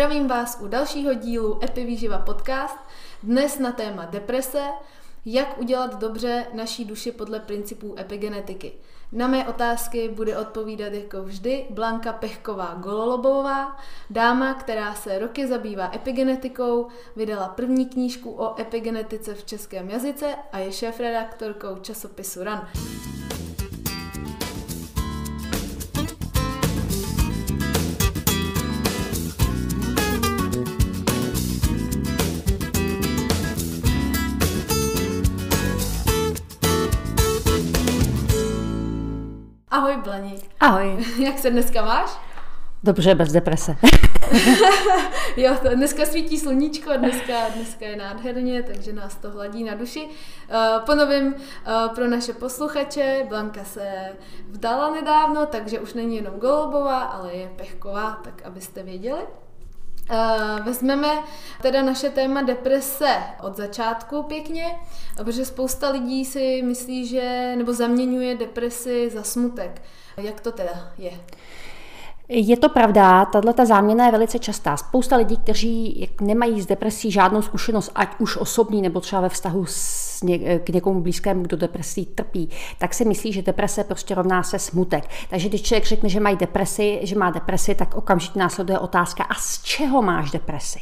Zdravím vás u dalšího dílu Epivýživa podcast. Dnes na téma deprese, jak udělat dobře naší duši podle principů epigenetiky. Na mé otázky bude odpovídat jako vždy Blanka Pechková Gololobová, dáma, která se roky zabývá epigenetikou, vydala první knížku o epigenetice v českém jazyce a je šéf-redaktorkou časopisu RAN. Ahoj Blaník. Ahoj. Jak se dneska máš? Dobře, bez deprese. jo, to, dneska svítí sluníčko, dneska, dneska je nádherně, takže nás to hladí na duši. Uh, ponovím uh, pro naše posluchače, Blanka se vdala nedávno, takže už není jenom Golubová, ale je Pechková, tak abyste věděli. Uh, vezmeme teda naše téma deprese od začátku pěkně, protože spousta lidí si myslí, že nebo zaměňuje depresi za smutek. Jak to teda je? Je to pravda, tahle ta záměna je velice častá. Spousta lidí, kteří nemají s depresí žádnou zkušenost, ať už osobní nebo třeba ve vztahu s ně, k někomu blízkému, kdo depresí trpí, tak si myslí, že deprese prostě rovná se smutek. Takže když člověk řekne, že, mají depresi, že má depresi, tak okamžitě následuje otázka, a z čeho máš depresi?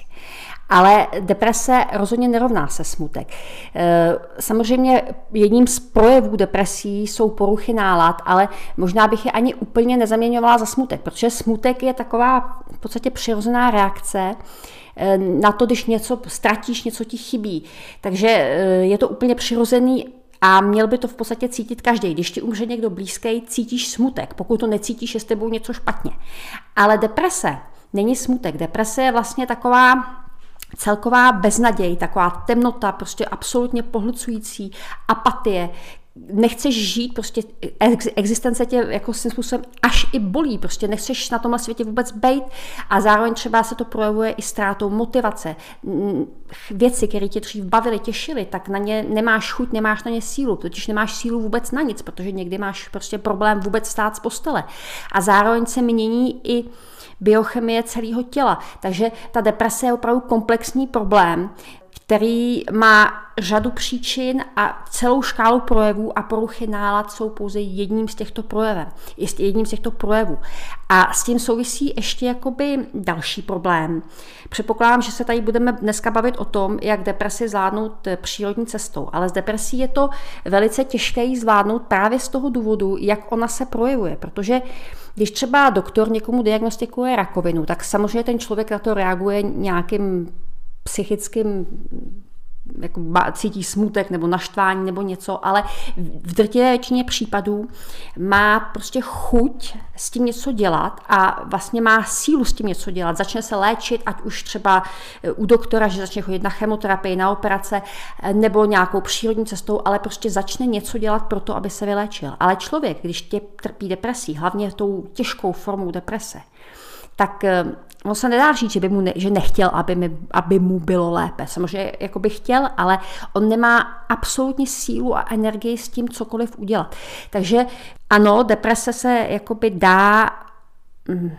Ale deprese rozhodně nerovná se smutek. E, samozřejmě jedním z projevů depresí jsou poruchy nálad, ale možná bych je ani úplně nezaměňovala za smutek, protože smutek je taková v podstatě přirozená reakce e, na to, když něco ztratíš, něco ti chybí. Takže e, je to úplně přirozený a měl by to v podstatě cítit každý. Když ti umře někdo blízký, cítíš smutek. Pokud to necítíš, je s tebou něco špatně. Ale deprese není smutek. Deprese je vlastně taková celková beznaděj, taková temnota, prostě absolutně pohlcující, apatie, nechceš žít, prostě existence tě jako svým způsobem až i bolí, prostě nechceš na tomhle světě vůbec být a zároveň třeba se to projevuje i ztrátou motivace. Věci, které tě dřív bavily, těšily, tak na ně nemáš chuť, nemáš na ně sílu, totiž nemáš sílu vůbec na nic, protože někdy máš prostě problém vůbec stát z postele. A zároveň se mění i biochemie celého těla. Takže ta deprese je opravdu komplexní problém, který má řadu příčin a celou škálu projevů a poruchy nálad jsou pouze jedním z těchto projevů. Jedním z těchto projevů. A s tím souvisí ještě jakoby další problém. Předpokládám, že se tady budeme dneska bavit o tom, jak depresi zvládnout eh, přírodní cestou, ale s depresí je to velice těžké jí zvládnout právě z toho důvodu, jak ona se projevuje, protože když třeba doktor někomu diagnostikuje rakovinu, tak samozřejmě ten člověk na to reaguje nějakým psychickým jako cítí smutek nebo naštvání nebo něco, ale v drtivé většině případů má prostě chuť s tím něco dělat a vlastně má sílu s tím něco dělat. Začne se léčit, ať už třeba u doktora, že začne chodit na chemoterapii, na operace nebo nějakou přírodní cestou, ale prostě začne něco dělat pro to, aby se vyléčil. Ale člověk, když tě trpí depresí, hlavně tou těžkou formou deprese, tak eh, on se nedá říct, že, by mu ne, že nechtěl, aby, mi, aby mu bylo lépe. Samozřejmě jako by chtěl, ale on nemá absolutně sílu a energii s tím cokoliv udělat. Takže ano, deprese se jakoby dá mm,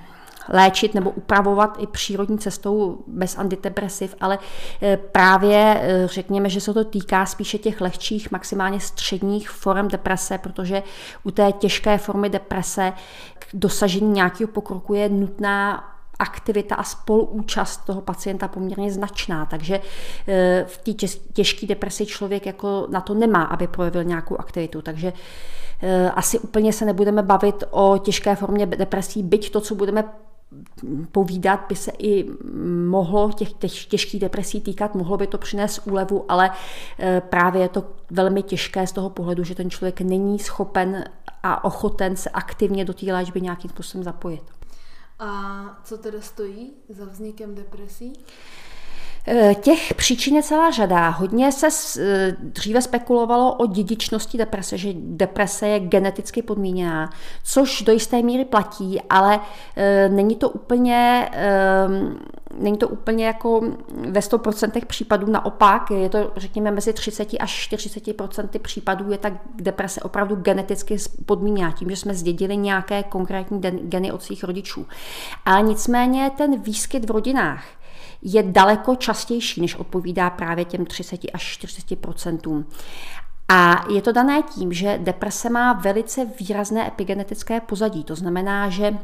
léčit nebo upravovat i přírodní cestou bez antidepresiv, ale eh, právě eh, řekněme, že se to týká spíše těch lehčích, maximálně středních forem deprese, protože u té těžké formy deprese k dosažení nějakého pokroku je nutná aktivita a spoluúčast toho pacienta poměrně značná, takže eh, v té těžké depresi člověk jako na to nemá, aby projevil nějakou aktivitu, takže asi úplně se nebudeme bavit o těžké formě depresí, byť to, co budeme povídat by se i mohlo těch, těžkých depresí týkat, mohlo by to přinést úlevu, ale e, právě je to velmi těžké z toho pohledu, že ten člověk není schopen a ochoten se aktivně do té léčby nějakým způsobem zapojit. A co teda stojí za vznikem depresí? Eh, těch příčin je celá řada. Hodně se eh, dříve spekulovalo o dědičnosti deprese, že deprese je geneticky podmíněná, což do jisté míry platí, ale eh, není to úplně, není to úplně jako ve 100% případů naopak, je to řekněme mezi 30 až 40% případů je ta deprese opravdu geneticky podmíněná tím, že jsme zdědili nějaké konkrétní geny od svých rodičů. Ale nicméně ten výskyt v rodinách je daleko častější, než odpovídá právě těm 30 až 40% a je to dané tím, že deprese má velice výrazné epigenetické pozadí. To znamená, že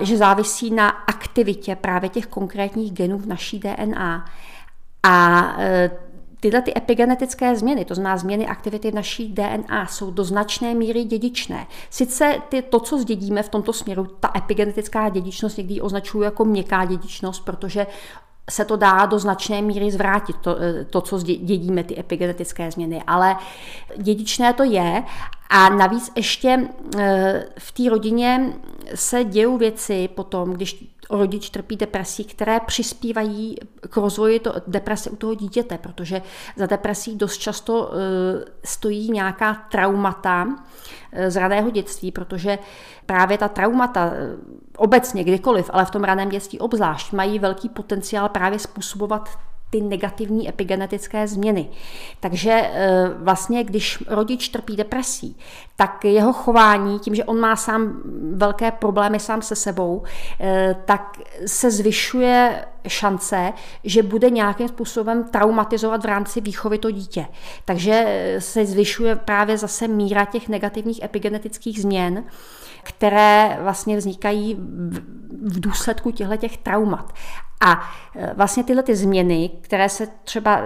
že závisí na aktivitě právě těch konkrétních genů v naší DNA. A e, Tyhle ty epigenetické změny, to znamená změny aktivity v naší DNA, jsou do značné míry dědičné. Sice ty, to, co zdědíme v tomto směru, ta epigenetická dědičnost někdy označuju jako měkká dědičnost, protože se to dá do značné míry zvrátit, to, eh, to, co dědíme, ty epigenetické změny. Ale dědičné to je a navíc ještě eh, v té rodině se dějou věci potom, když rodič trpí depresí, které přispívají k rozvoji to, deprese u toho dítěte, protože za depresí dost často uh, stojí nějaká traumata uh, z raného dětství, protože právě ta traumata uh, obecně kdykoliv, ale v tom raném dětství obzvlášť, mají velký potenciál právě způsobovat ty negativní epigenetické změny. Takže e, vlastně, když rodič trpí depresí, tak jeho chování, tím, že on má sám velké problémy sám se sebou, e, tak se zvyšuje šance, že bude nějakým způsobem traumatizovat v rámci výchovy to dítě. Takže e, se zvyšuje právě zase míra těch negativních epigenetických změn, které vlastně vznikají v důsledku těchto traumat. A e, vlastně tyhle ty změny, které se třeba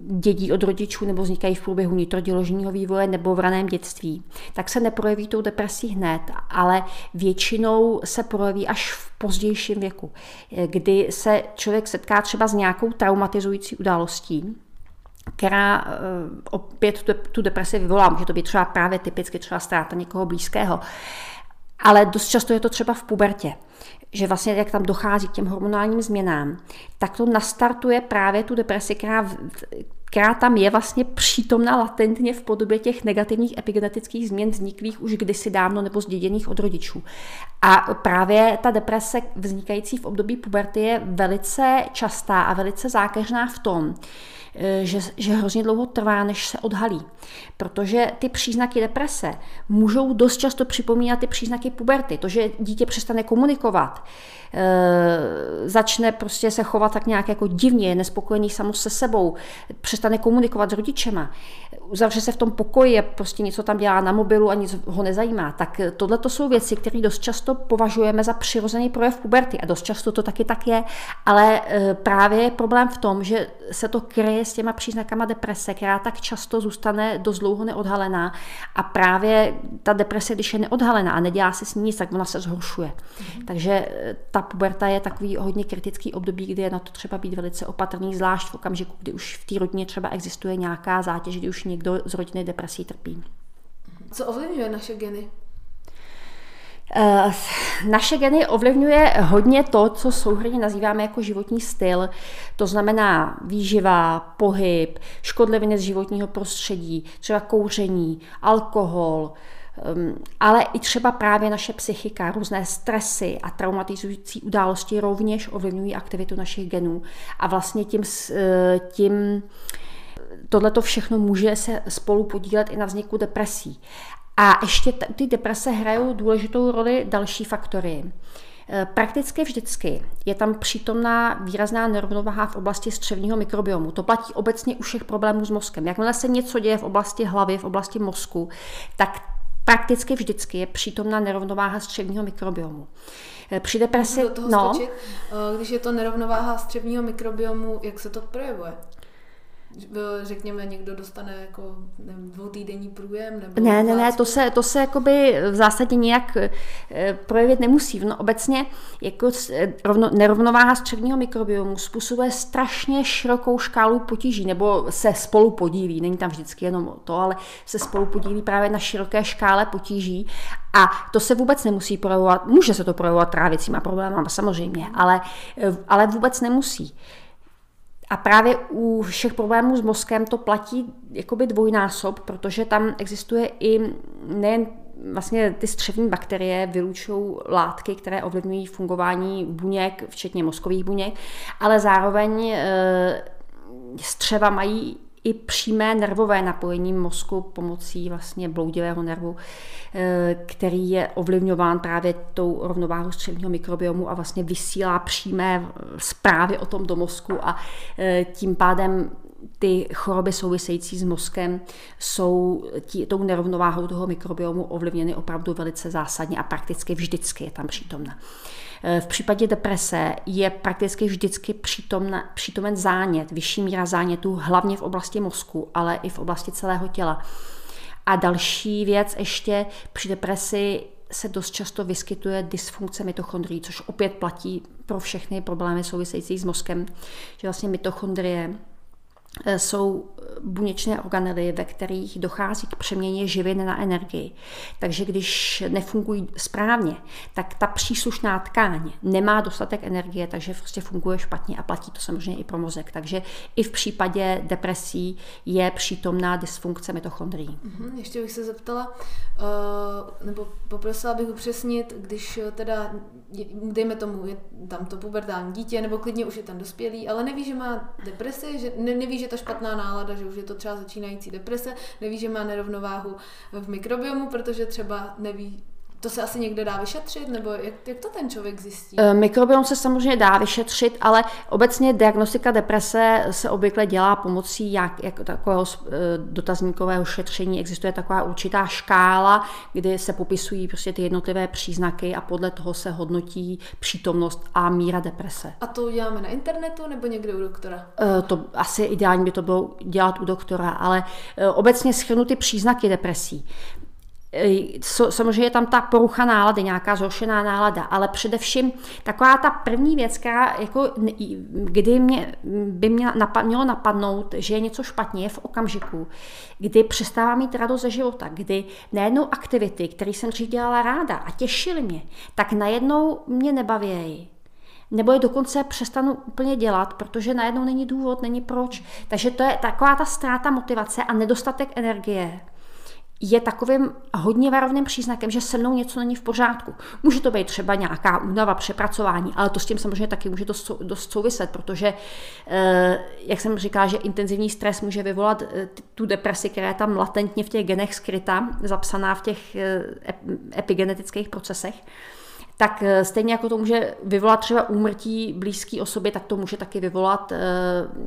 dědí od rodičů nebo vznikají v průběhu nitroděložního vývoje nebo v raném dětství, tak se neprojeví tou depresí hned, ale většinou se projeví až v pozdějším věku, e, kdy se člověk setká třeba s nějakou traumatizující událostí, která e, opět tu depresi vyvolá. Může to být třeba právě typicky třeba ztráta někoho blízkého. Ale dost často je to třeba v pubertě že vlastně jak tam dochází k těm hormonálním změnám, tak to nastartuje právě tu depresi, která, která tam je vlastně přítomna latentně v podobě těch negativních epigenetických změn vzniklých už kdysi dávno nebo zděděných od rodičů. A právě ta deprese vznikající v období puberty je velice častá a velice zákeřná v tom, že, že hrozně dlouho trvá, než se odhalí. Protože ty příznaky deprese můžou dost často připomínat ty příznaky puberty. To, že dítě přestane komunikovat, Eh, začne prostě se chovat tak nějak jako divně, je nespokojený samo se sebou, přestane komunikovat s rodičema, uzavře se v tom pokoji a prostě něco tam dělá na mobilu a nic ho nezajímá. Tak tohle to jsou věci, které dost často považujeme za přirozený projev puberty a dost často to taky tak je, ale eh, právě je problém v tom, že se to kryje s těma příznakama deprese, která tak často zůstane dost dlouho neodhalená a právě ta deprese, když je neodhalená a nedělá se s ní nic, tak ona se zhoršuje. Mm-hmm. Takže eh, ta ta puberta je takový hodně kritický období, kdy je na to třeba být velice opatrný, zvlášť v okamžiku, kdy už v té rodině třeba existuje nějaká zátěž, kdy už někdo z rodiny depresí trpí. Co ovlivňuje naše geny? Uh, naše geny ovlivňuje hodně to, co souhrně nazýváme jako životní styl. To znamená výživa, pohyb, škodliviny z životního prostředí, třeba kouření, alkohol, Ehm, ale i třeba právě naše psychika, různé stresy a traumatizující události rovněž ovlivňují aktivitu našich genů a vlastně tím, eh, tím tohle to všechno může se spolu podílet i na vzniku depresí. A ještě ty deprese hrajou důležitou roli další faktory. Eh, prakticky vždycky je tam přítomná výrazná nerovnováha v oblasti střevního mikrobiomu. To platí obecně u všech problémů s mozkem. Jakmile se něco děje v oblasti hlavy, v oblasti mozku, tak prakticky vždycky je přítomná nerovnováha střevního mikrobiomu. Eh, při depresi, no, skočit, eh, když je to nerovnováha střevního mikrobiomu, jak se to projevuje? Řekněme, někdo dostane jako nevím, dvoutýdenní průjem? Nebo ne, ne, ne, to se, to se jakoby v zásadě nějak eh, projevit nemusí. No, obecně jako eh, rovno, nerovnováha středního mikrobiomu způsobuje strašně širokou škálu potíží, nebo se spolu podílí, není tam vždycky jenom to, ale se spolu podílí právě na široké škále potíží a to se vůbec nemusí projevovat, může se to projevovat trávicíma problémama samozřejmě, ale, eh, ale vůbec nemusí. A právě u všech problémů s mozkem to platí jakoby dvojnásob, protože tam existuje i nejen vlastně ty střevní bakterie vylučují látky, které ovlivňují fungování buněk, včetně mozkových buněk, ale zároveň e, střeva mají i přímé nervové napojení mozku pomocí vlastně bloudivého nervu, eh, který je ovlivňován právě tou rovnováhou střevního mikrobiomu a vlastně vysílá přímé zprávy o tom do mozku a eh, tím pádem ty choroby související s mozkem jsou tí, tou nerovnováhou toho mikrobiomu ovlivněny opravdu velice zásadně a prakticky vždycky je tam přítomna. V případě deprese je prakticky vždycky přítomna, přítomen zánět, vyšší míra zánětu, hlavně v oblasti mozku, ale i v oblasti celého těla. A další věc ještě při depresi se dost často vyskytuje dysfunkce mitochondrií, což opět platí pro všechny problémy související s mozkem, že vlastně mitochondrie jsou buněčné organely, ve kterých dochází k přeměně živin na energii. Takže když nefungují správně, tak ta příslušná tkáň nemá dostatek energie, takže prostě funguje špatně a platí to samozřejmě i pro mozek. Takže i v případě depresí je přítomná dysfunkce mitochondrií. Mhm, ještě bych se zeptala, uh, nebo poprosila bych upřesnit, když teda, dejme tomu, je tam to pubertální dítě, nebo klidně už je tam dospělý, ale neví, že má depresi, že ne, neví, že to špatná nálada, že už je to třeba začínající deprese, neví, že má nerovnováhu v mikrobiomu, protože třeba neví, to se asi někde dá vyšetřit, nebo jak, jak to ten člověk zjistí? Eh, mikrobiom se samozřejmě dá vyšetřit, ale obecně diagnostika deprese se obvykle dělá pomocí jak, jak takového eh, dotazníkového šetření. Existuje taková určitá škála, kdy se popisují prostě ty jednotlivé příznaky a podle toho se hodnotí přítomnost a míra deprese. A to děláme na internetu nebo někde u doktora? Eh, to asi ideální by to bylo dělat u doktora, ale obecně schrnuty příznaky depresí samozřejmě je tam ta porucha nálady, nějaká zhoršená nálada, ale především taková ta první věc, která jako, kdy mě, by mě mělo napadnout, že je něco špatně, je v okamžiku, kdy přestávám mít radost ze života, kdy najednou aktivity, které jsem dřív dělala ráda a těšily mě, tak najednou mě nebaví nebo je dokonce přestanu úplně dělat, protože najednou není důvod, není proč. Takže to je taková ta ztráta motivace a nedostatek energie je takovým hodně varovným příznakem, že se mnou něco není v pořádku. Může to být třeba nějaká únava, přepracování, ale to s tím samozřejmě taky může dost, dost souviset, protože, eh, jak jsem říkala, že intenzivní stres může vyvolat eh, tu depresi, která je tam latentně v těch genech skryta, zapsaná v těch eh, epigenetických procesech tak eh, stejně jako to může vyvolat třeba úmrtí blízké osoby, tak to může taky vyvolat e,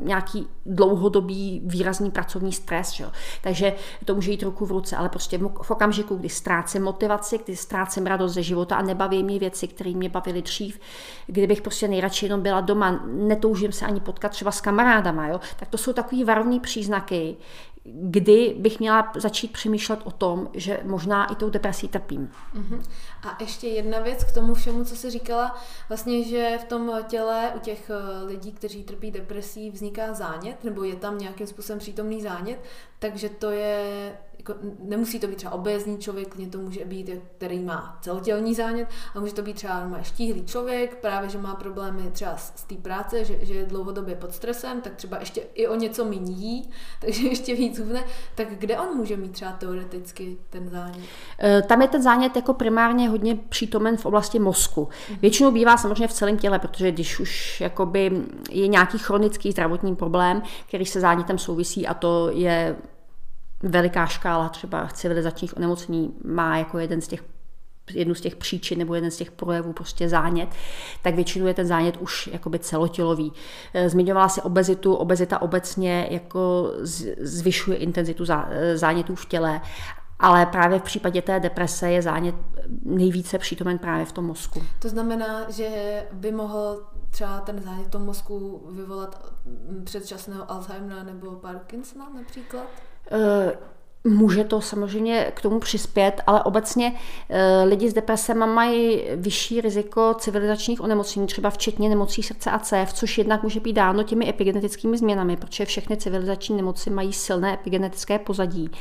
nějaký dlouhodobý výrazný pracovní stres. Že? Takže to může jít ruku v ruce, ale prostě v okamžiku, kdy ztrácím motivaci, kdy ztrácím radost ze života a nebaví mě věci, které mě bavily dřív, kdybych prostě nejradši jenom byla doma, netoužím se ani potkat třeba s kamarádama, jo? tak to jsou takový varovní příznaky, kdy bych měla začít přemýšlet o tom, že možná i tou depresí trpím. Uh-huh. A ještě jedna věc k tomu všemu, co jsi říkala, vlastně, že v tom těle u těch eh, lidí, kteří trpí depresí, vzniká zánět, nebo je tam nějakým způsobem přítomný zánět, takže to je jako, nemusí to být třeba obézní člověk, klidně to může být, který má celotělní zánět, a může to být třeba má štíhlý člověk, právě že má problémy třeba z, z té práce, že, že je dlouhodobě pod stresem, tak třeba ještě i o něco méně jí, takže ještě víc hubne, tak kde on může mít třeba teoreticky ten zánět? E, tam je ten zánět jako primárně hodně přítomen v oblasti mozku. Mhm. Většinou bývá samozřejmě v celém těle, protože když už jakoby je nějaký chronický zdravotní problém, který se zánětem souvisí a to je veliká škála třeba civilizačních onemocnění má jako jeden z těch jednu z těch příčin nebo jeden z těch projevů prostě zánět, tak většinou je ten zánět už jakoby celotělový. E, zmiňovala si obezitu, obezita obecně jako zvyšuje intenzitu zánětů v těle ale právě v případě té deprese je zánět nejvíce přítomen právě v tom mozku. To znamená, že by mohl třeba ten zánět tom mozku vyvolat předčasného Alzheimera nebo Parkinsona například? Uh, Může to samozřejmě k tomu přispět, ale obecně e, lidi s depresemi mají vyšší riziko civilizačních onemocnění, třeba včetně nemocí srdce a cév, což jednak může být dáno těmi epigenetickými změnami, protože všechny civilizační nemoci mají silné epigenetické pozadí.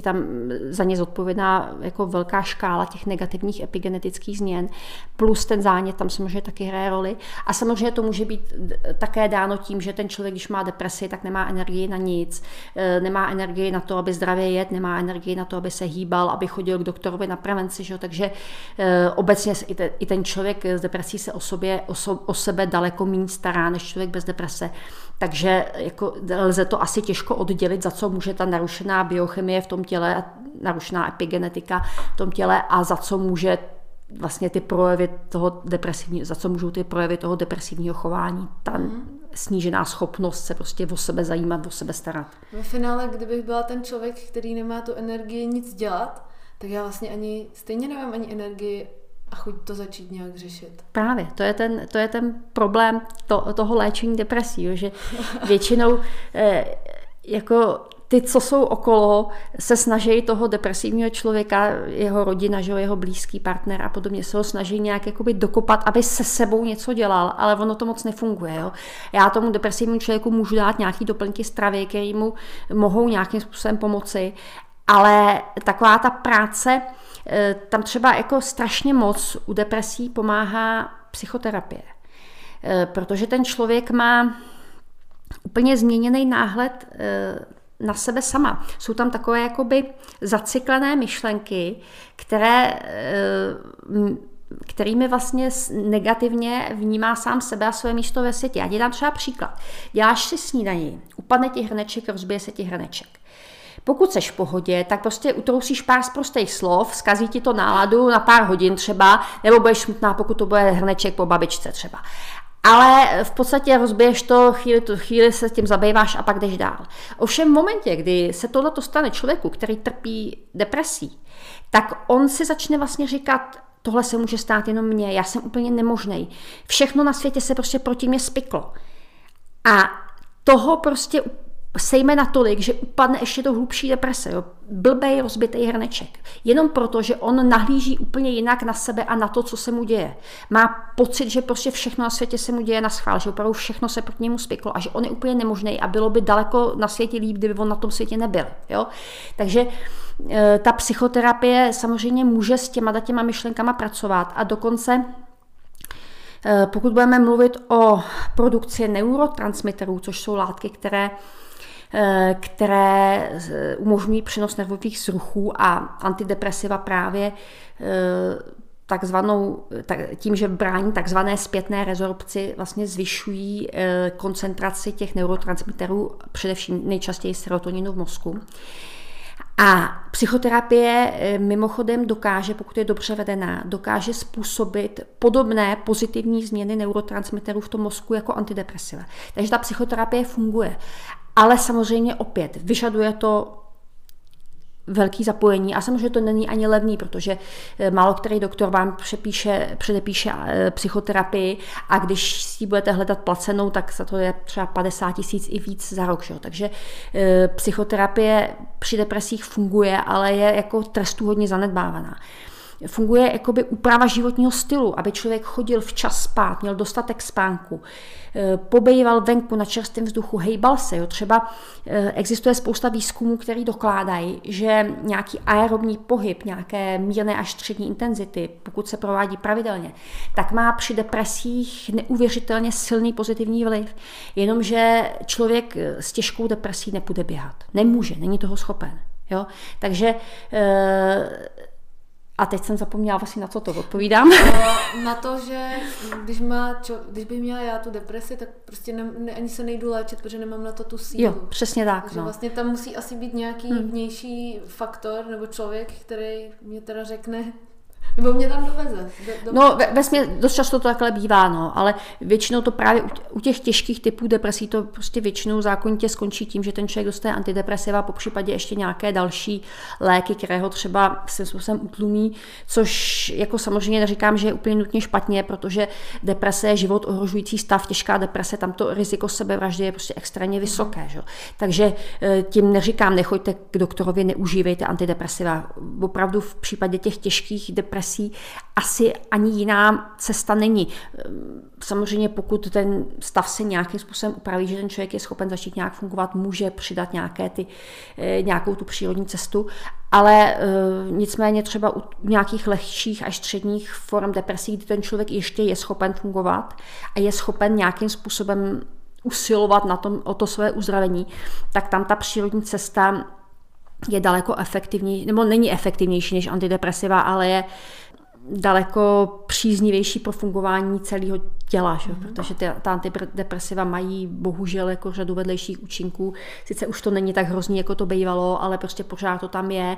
Je tam za ně zodpovědná jako velká škála těch negativních epigenetických změn, plus ten zánět tam samozřejmě taky hraje roli. A samozřejmě to může být také dáno tím, že ten člověk, když má depresi, tak nemá energii na nic, e, nemá energii na to, aby zdravě jet, nemá energii na to, aby se hýbal, aby chodil k doktorovi na prevenci. Že? Takže e, obecně i, te, i ten člověk s depresí se o, sobě, o, so, o sebe daleko méně stará než člověk bez deprese. Takže jako lze to asi těžko oddělit, za co může ta narušená biochemie v tom těle, narušená epigenetika v tom těle a za co může vlastně ty projevy toho depresivního, za co můžou ty projevy toho depresivního chování, ta mm. snížená schopnost se prostě o sebe zajímat, o sebe starat. Ve finále, kdybych byla ten člověk, který nemá tu energii nic dělat, tak já vlastně ani, stejně nemám ani energii a chuť to začít nějak řešit. Právě, to je ten, to je ten problém to, toho léčení depresí, že většinou eh, jako ty, co jsou okolo, se snaží toho depresivního člověka, jeho rodina, že jeho blízký partner a podobně, se ho snaží nějak jakoby dokopat, aby se sebou něco dělal, ale ono to moc nefunguje. Jo? Já tomu depresivnímu člověku můžu dát nějaký doplňky stravy, které mu mohou nějakým způsobem pomoci, ale taková ta práce, tam třeba jako strašně moc u depresí pomáhá psychoterapie. Eh, protože ten člověk má úplně změněný náhled eh, na sebe sama. Jsou tam takové jakoby zacyklené myšlenky, které kterými vlastně negativně vnímá sám sebe a své místo ve světě. Já ti dám třeba příklad. Děláš si snídaní, upadne ti hrneček, rozbije se ti hrneček. Pokud seš v pohodě, tak prostě utrousíš pár z prostých slov, zkazí ti to náladu na pár hodin třeba, nebo budeš smutná, pokud to bude hrneček po babičce třeba. Ale v podstatě rozbiješ to, chvíli, tu chvíli se s tím zabýváš a pak jdeš dál. Ovšem v momentě, kdy se tohle stane člověku, který trpí depresí, tak on si začne vlastně říkat, tohle se může stát jenom mně, já jsem úplně nemožný. Všechno na světě se prostě proti mě spiklo. A toho prostě sejme natolik, že upadne ještě do hlubší deprese. Jo. Blbej rozbitý hrneček. Jenom proto, že on nahlíží úplně jinak na sebe a na to, co se mu děje. Má pocit, že prostě všechno na světě se mu děje na schvál, že opravdu všechno se proti němu spiklo a že on je úplně nemožný a bylo by daleko na světě líp, kdyby on na tom světě nebyl. Jo. Takže e, ta psychoterapie samozřejmě může s těma těma myšlenkama pracovat a dokonce e, pokud budeme mluvit o produkci neurotransmiterů, což jsou látky, které Eh, které umožňují přenos nervových zruchů a antidepresiva právě eh, takzvanou, tím, že brání takzvané zpětné rezorpci, vlastně zvyšují eh, koncentraci těch neurotransmiterů, především nejčastěji serotoninu v mozku. A psychoterapie mimochodem dokáže, pokud je dobře vedená, dokáže způsobit podobné pozitivní změny neurotransmiterů v tom mozku jako antidepresiva. Takže ta psychoterapie funguje. Ale samozřejmě opět vyžaduje to velký zapojení a samozřejmě to není ani levný, protože eh, málo který doktor vám přepíše, předepíše eh, psychoterapii a když si budete hledat placenou, tak za to je třeba 50 tisíc i víc za rok. Že? Takže eh, psychoterapie při depresích funguje, ale je jako trestu hodně zanedbávaná funguje jakoby úprava životního stylu, aby člověk chodil včas spát, měl dostatek spánku, eh, pobejval venku na čerstvém vzduchu, hejbal se. Jo. Třeba eh, existuje spousta výzkumů, které dokládají, že nějaký aerobní pohyb, nějaké mírné až střední intenzity, pokud se provádí pravidelně, tak má při depresích neuvěřitelně silný pozitivní vliv. Jenomže člověk eh, s těžkou depresí nepůjde běhat. Nemůže, není toho schopen. Jo? Takže a teď jsem zapomněla vlastně na co to odpovídám. Na to, že když, má, čo, když bych měla já tu depresi, tak prostě ne, ne, ani se nejdu léčit, protože nemám na to tu sílu. Jo, přesně tak. Takže no. vlastně tam musí asi být nějaký hmm. vnější faktor nebo člověk, který mě teda řekne, Nebo mě tam doveze. Do, do... No, ve, ve dost často to takhle bývá, no, ale většinou to právě u, těch těžkých typů depresí to prostě většinou zákonitě skončí tím, že ten člověk dostane antidepresiva, po případě ještě nějaké další léky, které ho třeba se způsobem utlumí, což jako samozřejmě neříkám, že je úplně nutně špatně, protože deprese je život ohrožující stav, těžká deprese, tam to riziko sebevraždy je prostě extrémně vysoké. Že? Takže eh, tím neříkám, nechoďte k doktorovi, neužívejte antidepresiva. Opravdu v případě těch těžkých depresí depresí asi ani jiná cesta není. Samozřejmě pokud ten stav se nějakým způsobem upraví, že ten člověk je schopen začít nějak fungovat, může přidat nějaké ty, eh, nějakou tu přírodní cestu, ale eh, nicméně třeba u nějakých lehčích až středních form depresí, kdy ten člověk ještě je schopen fungovat a je schopen nějakým způsobem usilovat na tom, o to své uzdravení, tak tam ta přírodní cesta je daleko efektivnější, nebo není efektivnější než antidepresiva, ale je daleko příznivější pro fungování celého těla, že? Mm. protože ty, ta antidepresiva mají bohužel jako řadu vedlejších účinků. Sice už to není tak hrozný, jako to bývalo, ale prostě pořád to tam je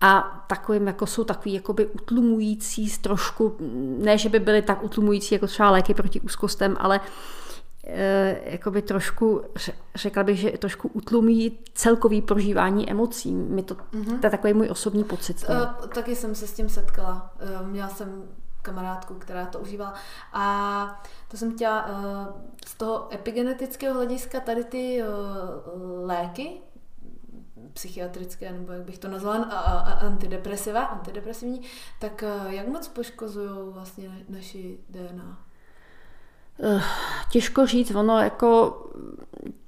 a takovým jako jsou takový jakoby utlumující trošku, ne, že by byly tak utlumující jako třeba léky proti úzkostem, ale uh, jakoby trošku, řekla bych, že trošku utlumí celkový prožívání emocí. Mi to, mm-hmm. to je takový můj osobní pocit. Uh, taky jsem se s tím setkala. Uh, měla jsem kamarádku, která to užívala. A to jsem chtěla uh, z toho epigenetického hlediska tady ty uh, léky, psychiatrické, nebo jak bych to nazvala, a, a, antidepresiva, antidepresivní, tak jak moc poškozují vlastně naši DNA? Uh, těžko říct, ono jako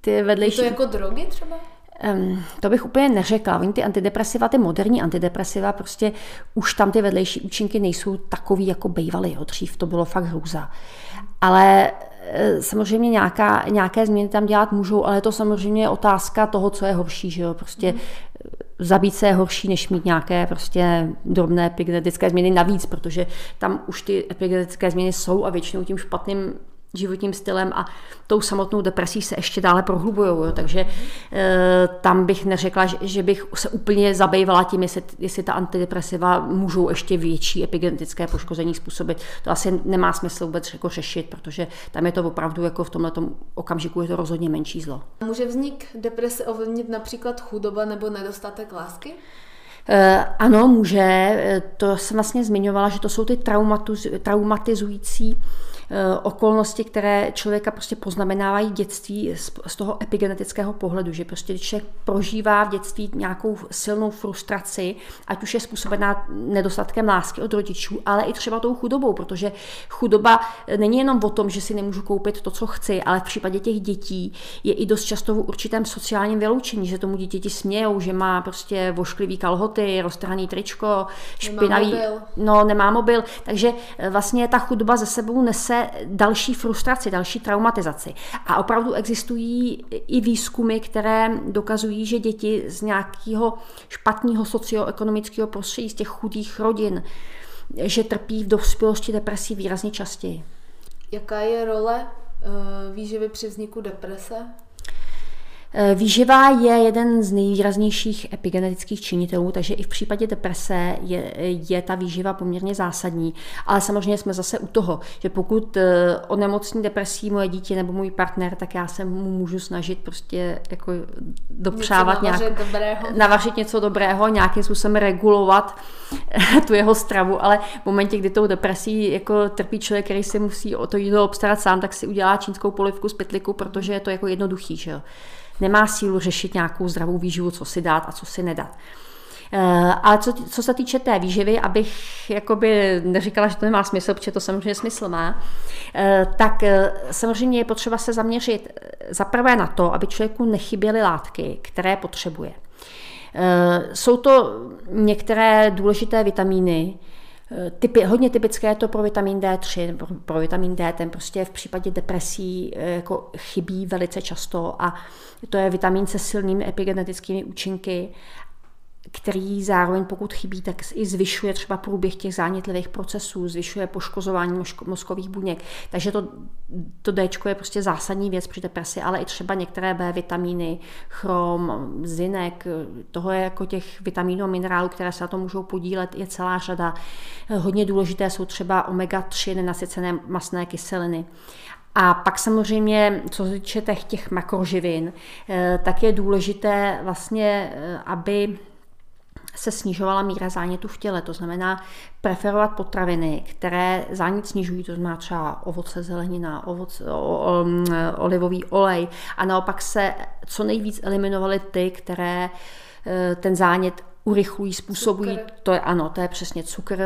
ty vedlejší... Je to jako drogy třeba? Um, to bych úplně neřekla. Oni ty antidepresiva, ty moderní antidepresiva, prostě už tam ty vedlejší účinky nejsou takový, jako bývaly. Jo. Dřív to bylo fakt hrůza. Ale e, samozřejmě nějaká, nějaké změny tam dělat můžou, ale to samozřejmě je otázka toho, co je horší. Že jo? Prostě mm. zabít se je horší, než mít nějaké prostě drobné epigenetické změny navíc, protože tam už ty epigenetické změny jsou a většinou tím špatným životním stylem a tou samotnou depresí se ještě dále prohlubují. Takže e, tam bych neřekla, že, že bych se úplně zabývala tím, jestli, jestli ta antidepresiva můžou ještě větší epigenetické poškození způsobit. To asi nemá smysl vůbec jako řešit, protože tam je to opravdu jako v tomhle okamžiku je to rozhodně menší zlo. Může vznik deprese ovlivnit například chudoba nebo nedostatek lásky? Eh, ano, může. To jsem vlastně zmiňovala, že to jsou ty traumatizující Eh, okolnosti, které člověka prostě poznamenávají dětství z toho epigenetického pohledu, že prostě člověk prožívá v dětství nějakou silnou frustraci, ať už je způsobená nedostatkem lásky od rodičů, ale i třeba tou chudobou, protože chudoba není jenom o tom, že si nemůžu koupit to, co chci, ale v případě těch dětí je i dost často v určitém sociálním vyloučení, že tomu děti smějou, že má prostě vošklivý kalhoty, roztrhaný tričko, špinavý, nemá mobil. no nemá mobil, takže vlastně ta chudoba ze sebou nese další frustraci, další traumatizaci. A opravdu existují i výzkumy, které dokazují, že děti z nějakého špatného socioekonomického prostředí, z těch chudých rodin, že trpí v dospělosti depresí výrazně častěji. Jaká je role uh, výživy při vzniku deprese? Eh, výživa je jeden z nejvýraznějších epigenetických činitelů, takže i v případě deprese je, je ta výživa poměrně zásadní. Ale samozřejmě jsme zase u toho, že pokud eh, onemocní depresí moje dítě nebo můj partner, tak já se mu můžu snažit prostě jako dopřávat něco nějak, dobrého. navařit něco dobrého, nějakým způsobem regulovat tu jeho stravu, ale v momentě, kdy tou depresí jako trpí člověk, který si musí o to jídlo obstarat sám, tak si udělá čínskou polivku z pytliku, protože je to jako jednoduchý. Že jo? Nemá sílu řešit nějakou zdravou výživu, co si dát a co si nedat. Eh, ale co, co se týče té výživy, abych jakoby neříkala, že to nemá smysl, protože to samozřejmě smysl má, eh, tak eh, samozřejmě je potřeba se zaměřit zaprvé na to, aby člověku nechyběly látky, které potřebuje. Jsou to některé důležité vitamíny, Typy, hodně typické je to pro vitamin D3, pro, vitamin D, ten prostě v případě depresí jako chybí velice často a to je vitamin se silnými epigenetickými účinky který zároveň pokud chybí, tak i zvyšuje třeba průběh těch zánětlivých procesů, zvyšuje poškozování mozkových buněk. Takže to, to D je prostě zásadní věc při depresi, ale i třeba některé B vitamíny, chrom, zinek, toho je jako těch vitamínů a minerálů, které se na to můžou podílet, je celá řada. Hodně důležité jsou třeba omega-3 nenasycené masné kyseliny. A pak samozřejmě, co se týče těch, těch makroživin, eh, tak je důležité vlastně, eh, aby se snižovala míra zánětu v těle. To znamená preferovat potraviny, které zánět snižují, to znamená třeba ovoce, zelenina, ovoce, o, o, olivový olej a naopak se co nejvíc eliminovaly ty, které e, ten zánět urychlují, způsobují, cukr. to je ano, to je přesně cukr.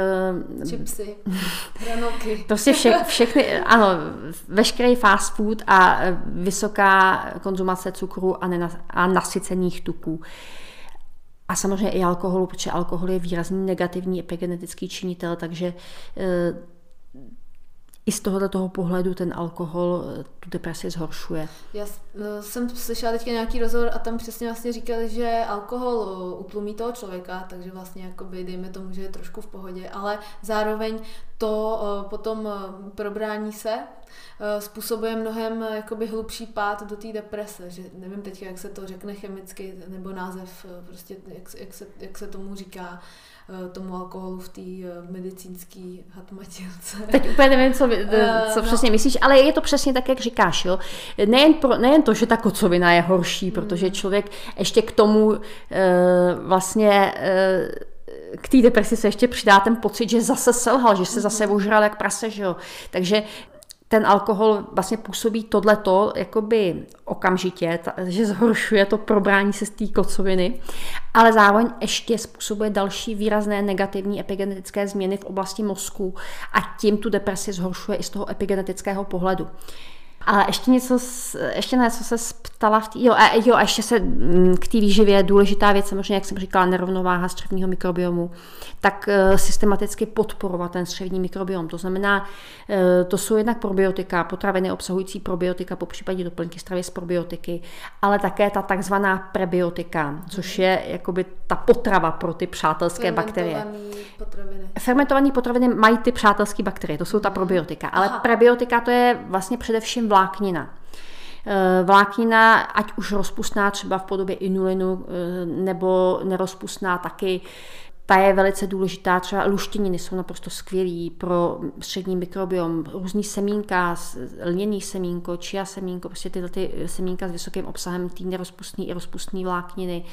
Chipsy, hranolky. prostě vše, všechny, ano, veškerý fast food a vysoká konzumace cukru a, nenas, a nasycených tuků. A samozřejmě i alkoholu, protože alkohol je výrazný negativní epigenetický činitel, takže eh, i z tohoto toho pohledu ten alkohol eh, tu depresi zhoršuje. Já eh, jsem slyšela teďka nějaký rozhovor a tam přesně vlastně říkali, že alkohol utlumí toho člověka, takže vlastně jakoby dejme tomu, že je trošku v pohodě, ale zároveň to potom probrání se způsobuje mnohem jakoby hlubší pád do té deprese, že nevím teď, jak se to řekne chemicky, nebo název, prostě jak, jak, se, jak se tomu říká, tomu alkoholu v té medicínské hatmatilce. Teď úplně nevím, co, co no. přesně myslíš, ale je to přesně tak, jak říkáš. Jo? Nejen, pro, nejen to, že ta kocovina je horší, protože hmm. člověk ještě k tomu vlastně k té depresi se ještě přidá ten pocit, že zase selhal, že se zase mhm. ožral jak prase, že jo. Takže ten alkohol vlastně působí tohleto jakoby okamžitě, že zhoršuje to probrání se z té kocoviny, ale zároveň ještě způsobuje další výrazné negativní epigenetické změny v oblasti mozku a tím tu depresi zhoršuje i z toho epigenetického pohledu. Ale ještě něco, ještě na něco se ptala v tý, jo, a, jo, a ještě se mm, k té výživě důležitá věc, samozřejmě, jak jsem říkala, nerovnováha střevního mikrobiomu, tak uh, systematicky podporovat ten střevní mikrobiom. To znamená, uh, to jsou jednak probiotika, potraviny obsahující probiotika, po případě doplňky stravy z probiotiky, ale také ta takzvaná prebiotika, což je jakoby ta potrava pro ty přátelské bakterie. Potraviny. Fermentované potraviny mají ty přátelské bakterie, to jsou ta probiotika, ale Aha. prebiotika to je vlastně především vláknina. Eh, vláknina, ať už rozpustná třeba v podobě inulinu, eh, nebo nerozpustná taky, ta je velice důležitá. Třeba luštěniny jsou naprosto skvělý pro střední mikrobiom. Různý semínka, lněný semínko, čia semínko, prostě tyhle ty semínka s vysokým obsahem té nerozpustné i rozpustné vlákniny.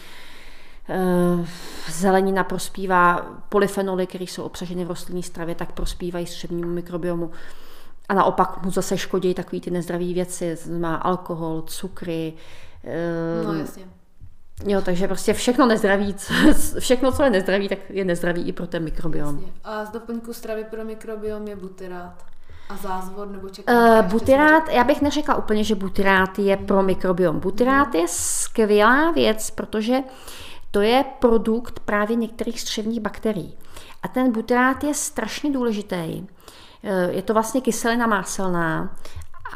Eh, zelenina prospívá polyfenoly, které jsou obsaženy v rostlinné stravě, tak prospívají střevnímu mikrobiomu. A naopak mu zase škodí takové ty nezdravé věci, má alkohol, cukry. No jasně. Jo, takže prostě všechno nezdraví, všechno, co je nezdraví, tak je nezdravý i pro ten mikrobiom. Jasně. A z doplňku stravy pro mikrobiom je butyrát. A zázvor nebo čeká? Uh, butyrát, já bych neřekla úplně, že butyrát je pro mikrobiom. Butyrát je skvělá věc, protože to je produkt právě některých střevních bakterií. A ten butyrát je strašně důležitý, Eh, je to vlastně kyselina máselná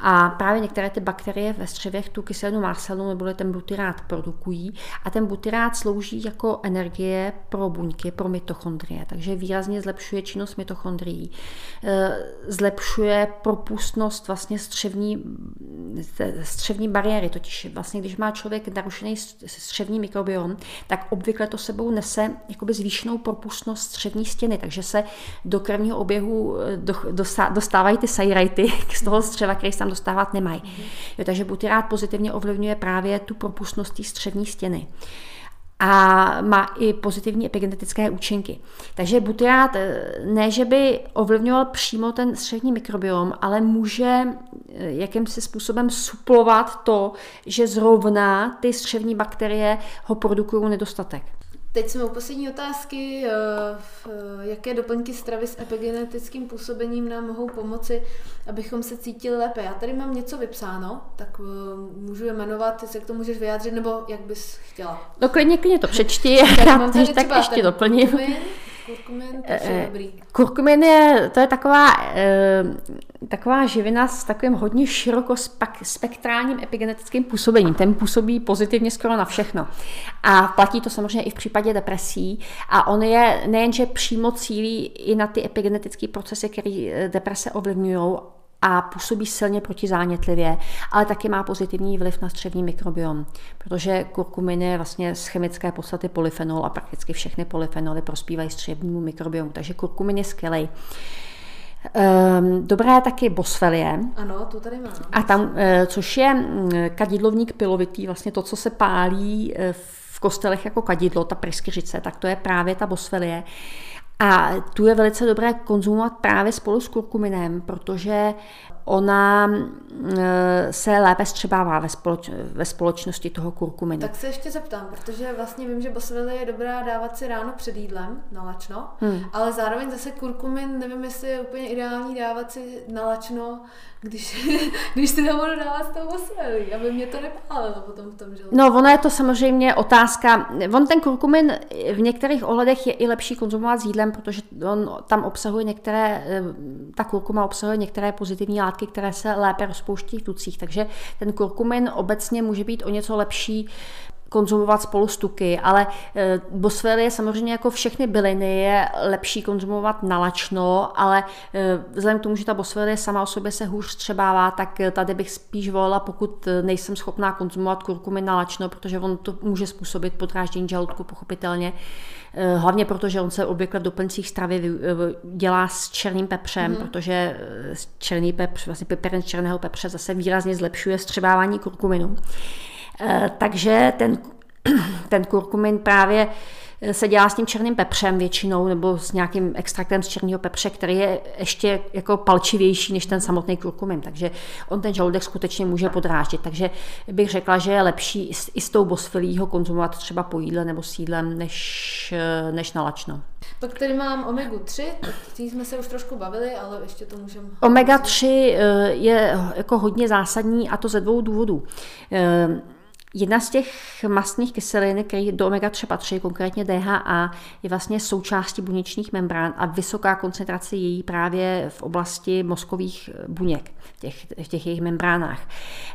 a právě některé ty bakterie ve střevech tu kyselinu máselnou nebo ten butyrát produkují. A ten butyrát slouží jako energie pro buňky, pro mitochondrie, takže výrazně zlepšuje činnost mitochondrií, eh, zlepšuje propustnost vlastně střevní, střevní bariéry, totiž vlastně když má člověk narušený střevní mikrobiom, tak obvykle to sebou nese jakoby zvýšenou propustnost střevní stěny, takže se do krevního oběhu eh, dostávají ty sajrajty z toho střeva, který tam dostávat nemají. Jo, takže butyrát pozitivně ovlivňuje právě tu propustnost té střevní stěny a má i pozitivní epigenetické účinky. Takže butyrát eh, ne, že by ovlivňoval přímo ten střevní mikrobiom, ale může eh, jakýmsi způsobem suplovat to, že zrovna ty střevní bakterie ho produkují nedostatek. Teď jsme u poslední otázky. Eh, eh, jaké doplňky stravy s epigenetickým působením nám mohou pomoci, abychom se cítili lépe? Já tady mám něco vypsáno, tak eh, můžu je jmenovat, jestli k tomu můžeš vyjádřit, nebo jak bys chtěla. No klidně, klidně to přečti, já tak, tak ještě doplním. Kurkumin, to je eh, dobrý. Kurkumin je, to je taková, taková živina s takovým hodně širokospektrálním epigenetickým působením. Ten působí pozitivně skoro na všechno. A platí to samozřejmě i v případě depresí. A on je nejenže přímo cílí i na ty epigenetické procesy, které deprese ovlivňují, a působí silně protizánětlivě, ale taky má pozitivní vliv na střevní mikrobiom, protože kurkumin je vlastně z chemické podstaty polyfenol a prakticky všechny polyfenoly prospívají střevnímu mikrobiomu, takže kurkumin je skvělý. Um, dobré je taky bosfelie. Ano, tu tady mám. A tam, eh, což je mm, kadidlovník pilovitý, vlastně to, co se pálí eh, v kostelech jako kadidlo, ta pryskyřice, tak to je právě ta bosfelie. A tu je velice dobré konzumovat právě spolu s kurkuminem, protože ona eh, se lépe střebává ve, společ, ve společnosti toho kurkuminu. Tak se ještě zeptám, protože vlastně vím, že bosvely je dobrá dávat si ráno před jídlem na lačno, hmm. ale zároveň zase kurkumin, nevím, jestli je úplně ideální dávat si na lačno, když, když si ho budu dávat s tou bosvelí, aby mě to nepálilo potom v tom žaludku. No, ono je to samozřejmě otázka. On ten kurkumin v některých ohledech je i lepší konzumovat s jídlem, protože on tam obsahuje některé, eh, ta kurkuma obsahuje některé pozitivní látky, látky, které se lépe rozpouští v tucích. Takže ten kurkumin obecně může být o něco lepší konzumovat spolu s tuky, ale e, bosféry je samozřejmě jako všechny byliny je lepší konzumovat nalačno, ale e, vzhledem k tomu, že ta bosférie sama o sobě se hůř střebává, tak tady bych spíš volila, pokud nejsem schopná konzumovat kurkumin nalačno, protože on to může způsobit podráždění žaludku pochopitelně, e, hlavně protože on se obvykle v doplňcích stravy dělá s černým pepřem, mm. protože černý pepř, vlastně peperin z černého pepře zase výrazně zlepšuje střebávání kurkuminu. Eh, takže ten, ten kurkumin právě eh, se dělá s tím černým pepřem většinou, nebo s nějakým extraktem z černého pepře, který je ještě jako palčivější než ten samotný kurkumin. Takže on ten žaludek skutečně může podráždit. Takže bych řekla, že je lepší i s tou bosfilí ho konzumovat třeba po jídle nebo s jídlem, než, eh, než na lačno. Pak tady mám omega 3, tím jsme se už trošku bavili, ale ještě to můžeme... Omega 3 je jako hodně zásadní a to ze dvou důvodů. Jedna z těch mastných kyselin, které do omega-3 patří, konkrétně DHA, je vlastně součástí buněčných membrán a vysoká koncentrace její právě v oblasti mozkových buněk, v těch, v těch jejich membránách.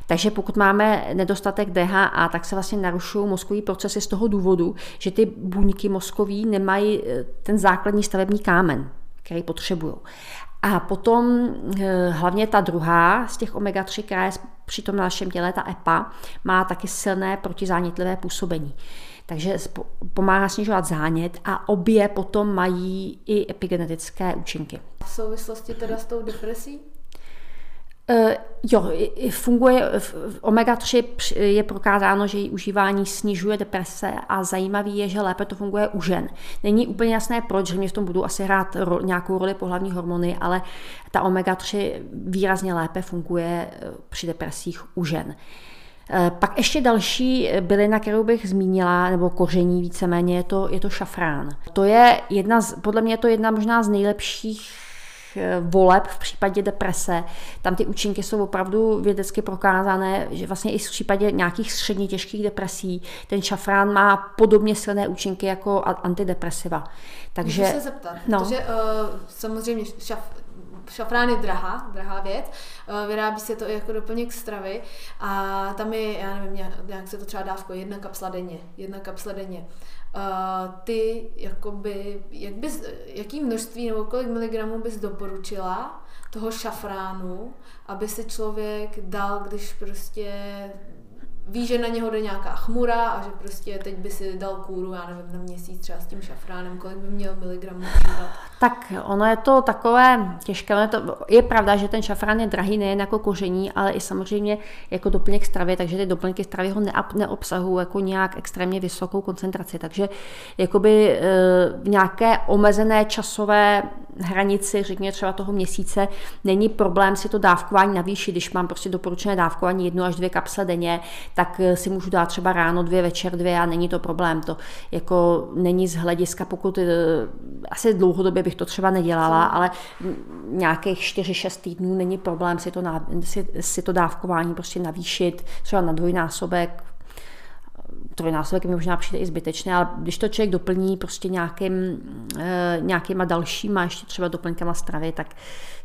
Takže pokud máme nedostatek DHA, tak se vlastně narušují mozkové procesy z toho důvodu, že ty buňky mozkové nemají eh, ten základní stavební kámen, který potřebují. A potom eh, hlavně ta druhá z těch omega-3, která je při tom našem těle, ta EPA, má taky silné protizánětlivé působení. Takže pomáhá snižovat zánět a obě potom mají i epigenetické účinky. V souvislosti teda s tou depresí? Uh, jo, funguje, omega-3 je prokázáno, že její užívání snižuje deprese a zajímavý je, že lépe to funguje u žen. Není úplně jasné proč, že mě v tom budou asi hrát ro, nějakou roli pohlavní hormony, ale ta omega-3 výrazně lépe funguje eh, při depresích u žen. Eh, pak ještě další bylina, kterou bych zmínila, nebo koření víceméně, je to, je to šafrán. To je jedna z, podle mě je to jedna možná z nejlepších Eh, voleb v případě deprese. Tam ty účinky jsou opravdu vědecky prokázané, že vlastně i v případě nějakých středně těžkých depresí ten šafrán má podobně silné účinky jako antidepresiva. Takže, Můžu se zeptat, no. protože uh, samozřejmě šaf, šafrán je drahá, drahá věc, uh, vyrábí se to i jako doplněk stravy a tam je, já nevím, nějak, nějak se to třeba dávko, jedna kapsla denně, jedna kapsla denně. Ty, jakoby, jak bys, jaký množství nebo kolik miligramů bys doporučila toho šafránu, aby si člověk dal, když prostě ví, že na něho jde nějaká chmura a že prostě teď by si dal kůru, já nevím, na měsíc třeba s tím šafránem, kolik by měl miligramů užívat? Tak ono je to takové těžké. Je, to, je pravda, že ten šafrán je drahý nejen jako koření, ale i samozřejmě jako doplněk stravy, takže ty doplňky stravy ho neobsahují jako nějak extrémně vysokou koncentraci. Takže jakoby e, v nějaké omezené časové hranici, řekněme třeba toho měsíce, není problém si to dávkování navýšit, když mám prostě doporučené dávkování jednu až dvě kapsle denně, tak eh, si můžu dát třeba ráno dvě, večer dvě a není to problém. To jako není z hlediska, pokud eh, asi dlouhodobě bych to třeba nedělala, ale nějakých 4-6 týdnů není problém si to, si, si to dávkování prostě navýšit třeba na dvojnásobek, trojnásobek mi možná přijde i zbytečné, ale když to člověk doplní prostě nějakým, e, nějakýma dalšíma, ještě třeba doplňkama stravy, tak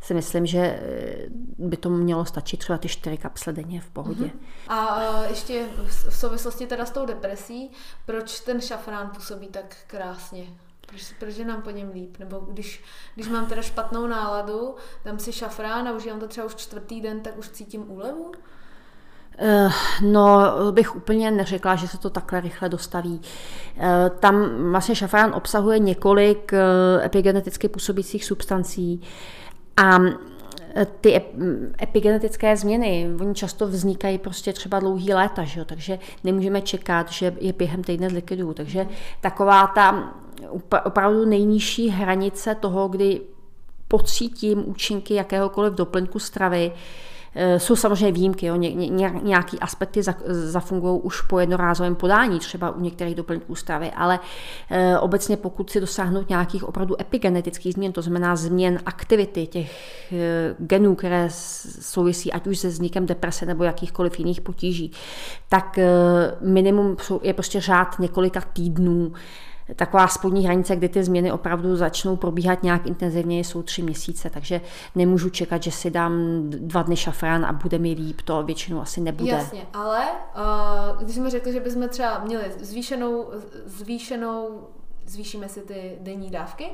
si myslím, že eh, by to mělo stačit třeba ty čtyři kapsle denně v pohodě. Mm-hmm. A uh, ještě v souvislosti teda s tou depresí, proč ten šafrán působí tak krásně? Proč, nám po něm líp? Nebo když, když mám teda špatnou náladu, dám si šafrán a užívám to třeba už čtvrtý den, tak už cítím úlevu? Eh, no, bych úplně neřekla, že se to takhle rychle dostaví. Eh, tam vlastně šafrán obsahuje několik eh, epigeneticky působících substancí a ty epigenetické změny, oni často vznikají prostě třeba dlouhý léta, že jo? takže nemůžeme čekat, že je během týdne zlikvidují. Takže taková ta opravdu nejnižší hranice toho, kdy pocítím účinky jakéhokoliv doplňku stravy, Eh, jsou samozřejmě výjimky, jo. Ně, ně, nějaký aspekty zafungují už po jednorázovém podání, třeba u některých doplňků stravy, ale e, obecně pokud si dosáhnout nějakých opravdu epigenetických změn, to znamená změn aktivity těch e, genů, které souvisí ať už se vznikem deprese nebo jakýchkoliv jiných potíží, tak e, minimum je prostě řád několika týdnů taková spodní hranice, kdy ty změny opravdu začnou probíhat nějak intenzivně, jsou tři měsíce, takže nemůžu čekat, že si dám dva dny šafrán a bude mi líp, to většinou asi nebude. Jasně, ale uh, když jsme řekli, že bychom třeba měli zvýšenou, zvýšenou zvýšíme si ty denní dávky,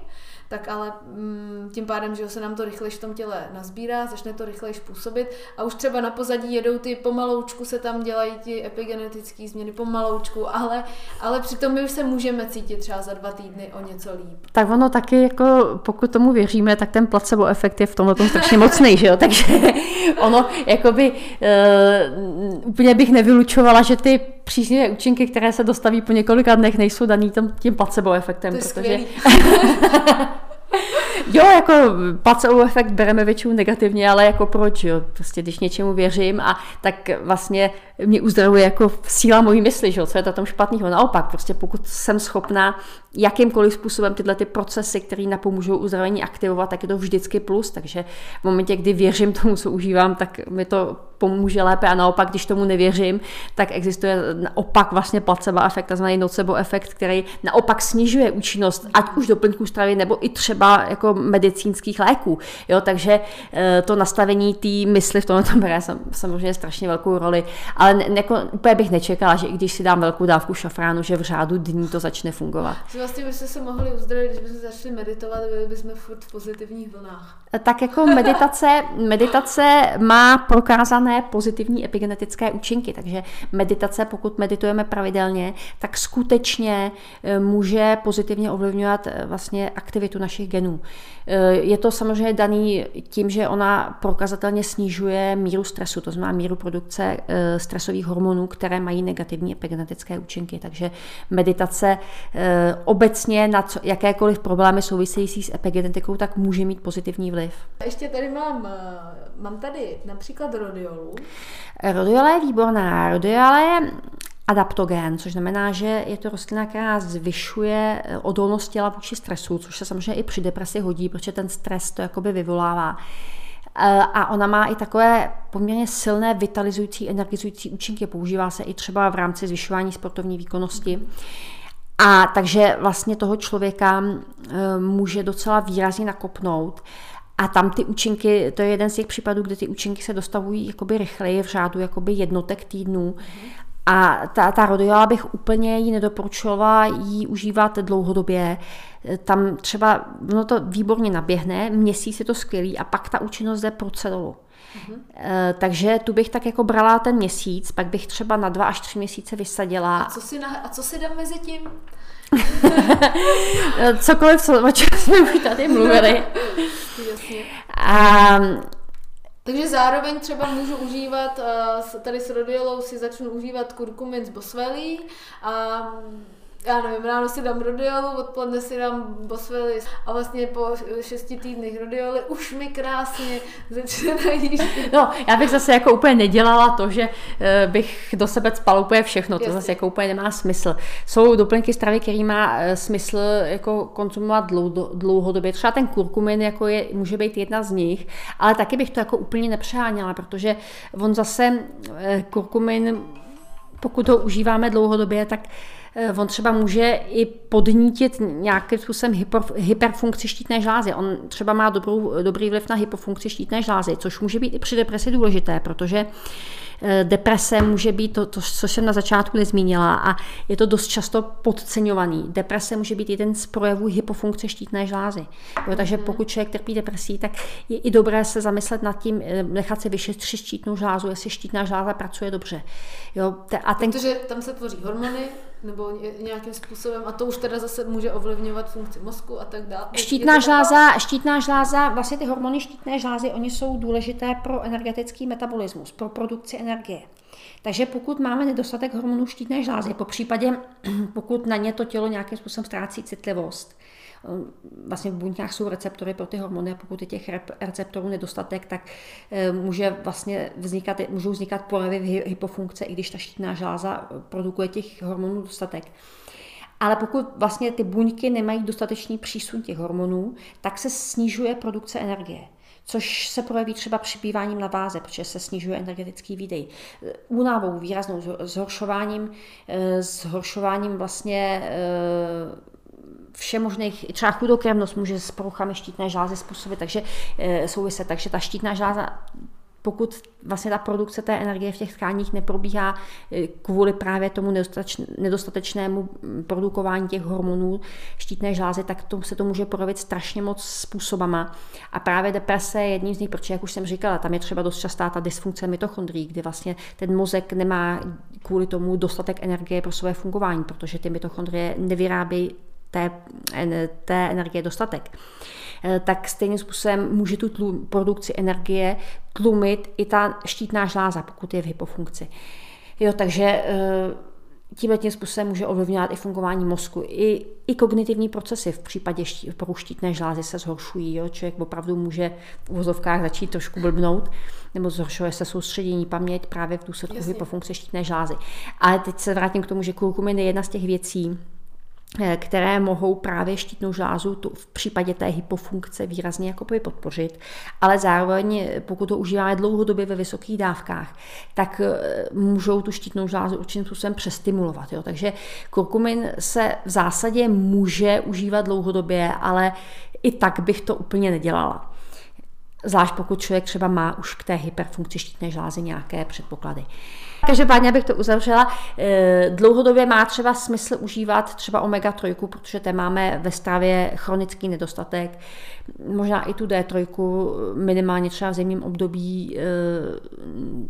tak ale mm, tím pádem, že se nám to rychlejš v tom těle nazbírá, začne to rychlejš působit a už třeba na pozadí jedou ty pomaloučku, se tam dělají ty epigenetické změny pomaloučku, ale, ale přitom my už se můžeme cítit třeba za dva týdny o něco líp. Tak ono taky, jako pokud tomu věříme, tak ten placebo efekt je v tomhle tom strašně mocný, že jo? Takže ono, jakoby, uh, úplně bych nevylučovala, že ty příznivé účinky, které se dostaví po několika dnech, nejsou daný tím placebo efektem. To je protože... Jo, jako placebo efekt bereme většinou negativně, ale jako proč, jo? Prostě když něčemu věřím a tak vlastně mě uzdravuje jako síla mojí mysli, že? co je to tam špatného. Naopak, prostě pokud jsem schopná jakýmkoliv způsobem tyhle ty procesy, které napomůžou uzdravení aktivovat, tak je to vždycky plus. Takže v momentě, kdy věřím tomu, co užívám, tak mi to pomůže lépe a naopak, když tomu nevěřím, tak existuje naopak vlastně placebo efekt, takzvaný nocebo efekt, který naopak snižuje účinnost, ať už doplňků stravy nebo i třeba jako medicínských léků. Jo, takže eh, to nastavení té mysli v tomhle tom hraje samozřejmě strašně velkou roli, ale ne, ne, úplně bych nečekala, že i když si dám velkou dávku šafránu, že v řádu dní to začne fungovat. Vlastně byste se mohli uzdravit, když byste začali meditovat, byli bychom furt v pozitivních vlnách. Tak jako meditace, meditace má prokázané pozitivní epigenetické účinky, takže meditace, pokud meditujeme pravidelně, tak skutečně eh, může pozitivně ovlivňovat eh, vlastně aktivitu našich genů. Eh, je to samozřejmě daný tím, že ona prokazatelně snižuje míru stresu, to znamená míru produkce stresových hormonů, které mají negativní epigenetické účinky. Takže meditace obecně na jakékoliv problémy související s epigenetikou, tak může mít pozitivní vliv. Ještě tady mám, mám tady například rodiolu. Rodiola je výborná. Rodiola je adaptogen, což znamená, že je to rostlina, která zvyšuje eh, odolnost těla vůči stresu, což se samozřejmě i při depresi hodí, protože ten stres to jakoby vyvolává. Eh, a ona má i takové poměrně silné vitalizující, energizující účinky. Používá se i třeba v rámci zvyšování sportovní výkonnosti. A takže vlastně toho člověka eh, může docela výrazně nakopnout. A tam ty účinky, to je jeden z těch případů, kde ty účinky se dostavují jakoby rychleji v řádu jakoby jednotek týdnů. A ta, ta rodiola bych úplně ji nedoporučovala jí užívat dlouhodobě. Tam třeba, no to výborně naběhne, měsíc je to skvělý a pak ta účinnost jde pro celou. Mm-hmm. Takže tu bych tak jako brala ten měsíc, pak bych třeba na dva až tři měsíce vysadila. A co si, na, a co si dám mezi tím? Cokoliv, co, o čem jsme už tady mluvili. A takže zároveň třeba můžu užívat, eh, tady s rodiolou si začnu užívat kurkumin z boswelly a já nevím, ráno si dám rodiolu, odpoledne si dám boswelly a vlastně po šesti týdnech rodioly už mi krásně začínají. No, já bych zase jako úplně nedělala to, že eh, bych do sebe spal úplně všechno, to Jasně. zase jako úplně nemá smysl. Jsou doplňky stravy, který má eh, smysl jako konzumovat dlouhodobě. Třeba ten kurkumin jako je, může být jedna z nich, ale taky bych to jako úplně nepřeháněla, protože on zase eh, kurkumin Pokud ho užíváme dlouhodobě, tak eh, on třeba může i podnítit nějakým způsobem hyper, hyperfunkci štítné žlázy. On třeba má dobrou, dobrý vliv na hypofunkci štítné žlázy, což může být i při depresi důležité, protože deprese může být to, to, co jsem na začátku nezmínila a je to dost často podceňovaný. Deprese může být jeden z projevů hypofunkce štítné žlázy. Jo, takže mhm. pokud člověk trpí depresí, tak je i dobré se zamyslet nad tím, eh, nechat si vyšetřit štítnou žlázu, jestli štítná žláza pracuje dobře. Jo, a ten... Protože tam se tvoří hormony, nebo nějakým způsobem, a to už teda zase může ovlivňovat funkci mozku a tak dále. Štítná žláza, štítná žláza, vlastně ty hormony štítné žlázy, oni jsou důležité pro energetický metabolismus, pro produkci energie. Takže pokud máme nedostatek hormonů štítné žlázy, po případě pokud na ně to tělo nějakým způsobem ztrácí citlivost, vlastně v buňkách jsou receptory pro ty hormony a pokud je těch receptorů nedostatek, tak eh, může vlastně vznikat, můžou vznikat porevy v hypofunkce, i když ta štítná žláza produkuje těch hormonů dostatek. Ale pokud vlastně ty buňky nemají dostatečný přísun těch hormonů, tak se snižuje produkce energie což se projeví třeba přibýváním na váze, protože se snižuje energetický výdej. Únavou výraznou, zhoršováním, eh, zhoršováním vlastně eh, všemožných, třeba chudokrevnost může s poruchami štítné žlázy způsobit, takže e, souviset, takže ta štítná žláza pokud vlastně ta produkce té energie v těch tkáních neprobíhá e, kvůli právě tomu nedostatečnému produkování těch hormonů štítné žlázy, tak to se to může projevit strašně moc způsobama. A právě deprese je jedním z nich, protože, jak už jsem říkala, tam je třeba dost častá ta dysfunkce mitochondrií, kdy vlastně ten mozek nemá kvůli tomu dostatek energie pro své fungování, protože ty mitochondrie nevyrábějí té, té energie dostatek, eh, tak stejným způsobem může tu tlum, produkci energie tlumit i ta štítná žláza, pokud je v hypofunkci. Jo, takže eh, tímhle tím způsobem může ovlivňovat i fungování mozku. I, i kognitivní procesy v případě ští, poruštítné žlázy se zhoršují. Jo? Člověk opravdu může v uvozovkách začít trošku blbnout, nebo zhoršuje se soustředění, paměť právě v důsledku hypofunkce štítné žlázy. Ale teď se vrátím k tomu, že kurkumin je jedna z těch věcí, které mohou právě štítnou žlázu tu v případě té hypofunkce výrazně jakoby podpořit, ale zároveň, eh, pokud to užíváme dlouhodobě ve vysokých dávkách, tak eh, můžou tu štítnou žlázu určitým způsobem přestimulovat. Jo. Takže kurkumin se v zásadě může užívat dlouhodobě, ale i tak bych to úplně nedělala. Zvlášť pokud člověk třeba má už k té hyperfunkci štítné žlázy nějaké předpoklady. Každopádně bych to uzavřela. Eh, dlouhodobě má třeba smysl užívat třeba omega-3, protože té máme ve stravě chronický nedostatek. Možná i tu D3, minimálně třeba v zimním období eh,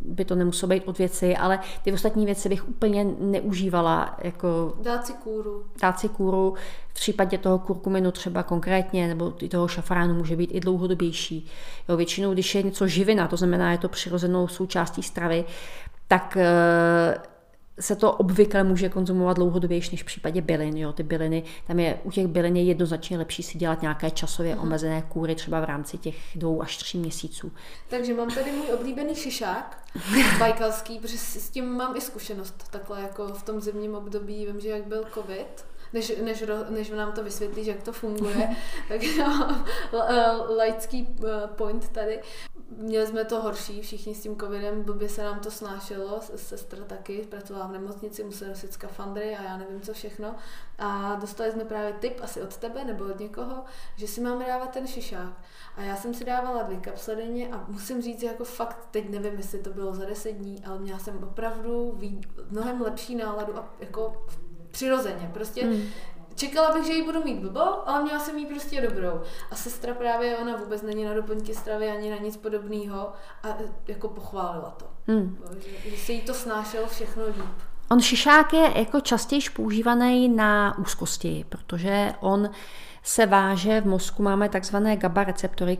by to nemuselo být od věci, ale ty ostatní věci bych úplně neužívala. Jako dát si kůru. Dát si kůru. V případě toho kurkuminu třeba konkrétně, nebo toho šafránu může být i dlouhodobější. Jo, většinou, když je něco živina, to znamená, je to přirozenou součástí stravy, tak eh, se to obvykle může konzumovat dlouhodobější než v případě bylin. Jo. Ty byliny, tam je u těch bylin je jednoznačně lepší si dělat nějaké časově mhm. omezené kůry, třeba v rámci těch dvou až tří měsíců. Takže mám tady můj oblíbený šišák, bajkalský, protože s tím mám i zkušenost takhle jako v tom zimním období. Vím, že jak byl covid, než, než, než nám to vysvětlíš, jak to funguje, tak no, laický eh, point tady. Měli jsme to horší, všichni s tím covidem, blbě se nám to snášelo, sestra taky, pracovala v nemocnici, musela nosit skafandry a já nevím co všechno. A dostali jsme právě tip, asi od tebe nebo od někoho, že si máme dávat ten šišák. A já jsem si dávala dvě kapsle denně a musím říct, že jako fakt, teď nevím, jestli to bylo za deset dní, ale měla jsem opravdu mnohem lepší náladu a jako přirozeně. Prostě hmm. Čekala bych, že ji budu mít blbo, ale měla jsem jí prostě dobrou. A sestra právě, ona vůbec není na doplňky stravy ani na nic podobného a e, jako pochválila to. Hmm. Že, že se jí to snášelo všechno líp. On šišák je jako častěji používaný na úzkosti, protože on se váže, v mozku máme takzvané GABA receptory,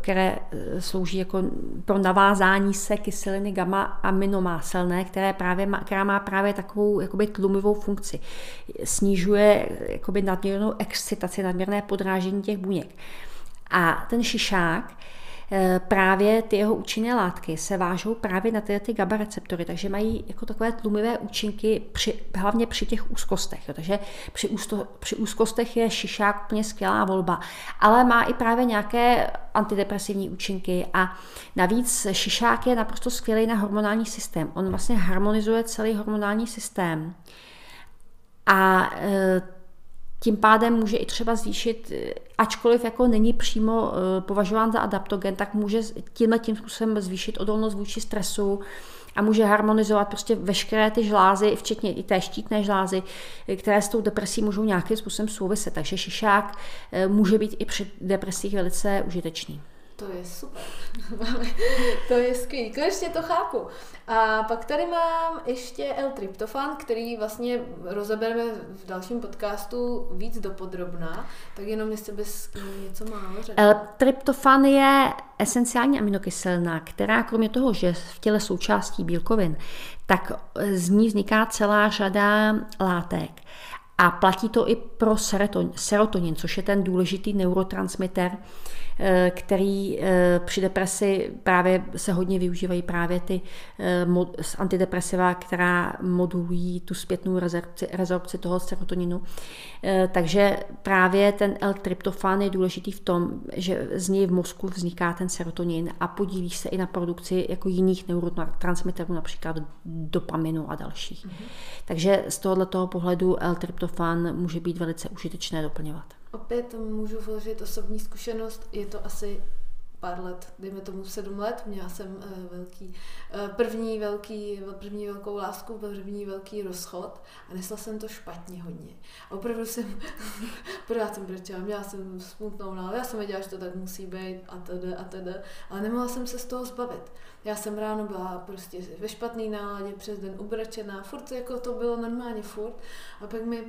které e, slouží jako pro navázání se kyseliny gamma aminomáselné, které právě má, která má právě takovou jakoby tlumivou funkci. Snižuje jakoby nadměrnou excitaci, nadměrné podrážení těch buněk. A ten šišák eh, právě ty jeho účinné látky se vážou právě na tyhle ty GABA receptory, takže mají jako takové tlumivé účinky při, hlavně při těch úzkostech. Jo. Takže při, ústo, při úzkostech je šišák úplně skvělá volba, ale má i právě nějaké antidepresivní účinky a navíc šišák je naprosto skvělý na hormonální systém. On vlastně harmonizuje celý hormonální systém. A e, tím pádem může i třeba zvýšit, ačkoliv jako není přímo e, považován za adaptogen, tak může tímhle tím způsobem zvýšit odolnost vůči stresu a může harmonizovat prostě veškeré ty žlázy, včetně i té štítné žlázy, které s tou depresí můžou nějakým způsobem souviset. Takže šišák e, může být i při depresích velice užitečný. To je super. to je skvělý. Konečně to chápu. A pak tady mám ještě L-tryptofan, který vlastně rozebereme v dalším podcastu víc dopodrobná, tak jenom jestli bys něco málo řekl. L-tryptofan je esenciální aminokyselina, která kromě toho, že v těle součástí bílkovin, tak z ní vzniká celá řada látek. A platí to i pro serotonin, což je ten důležitý neurotransmitter, Eh, který eh, při depresi právě se hodně využívají právě ty eh, antidepresiva, která modulují tu zpětnou rezorpci, rezorpci toho serotoninu. Takže právě ten L-tryptofan je důležitý v tom, že z něj v mozku vzniká ten serotonin a podílí se i na produkci jako jiných neurotransmiterů, například dopaminu a dalších. Mm-hmm. Takže z tohoto pohledu L-tryptofan může být velice užitečné doplňovat opět můžu vložit osobní zkušenost, je to asi pár let, dejme tomu sedm let, měla jsem uh, velký, uh, první, velký, první velkou lásku, první velký rozchod a nesla jsem to špatně hodně. A opravdu jsem, pořád jsem brečela, měla jsem smutnou náladu, já jsem věděla, že to tak musí být a tedy a tedy, ale nemohla jsem se z toho zbavit. Já jsem ráno byla prostě ve špatné náladě, přes den ubrečená, furt jako to bylo normálně furt a pak mi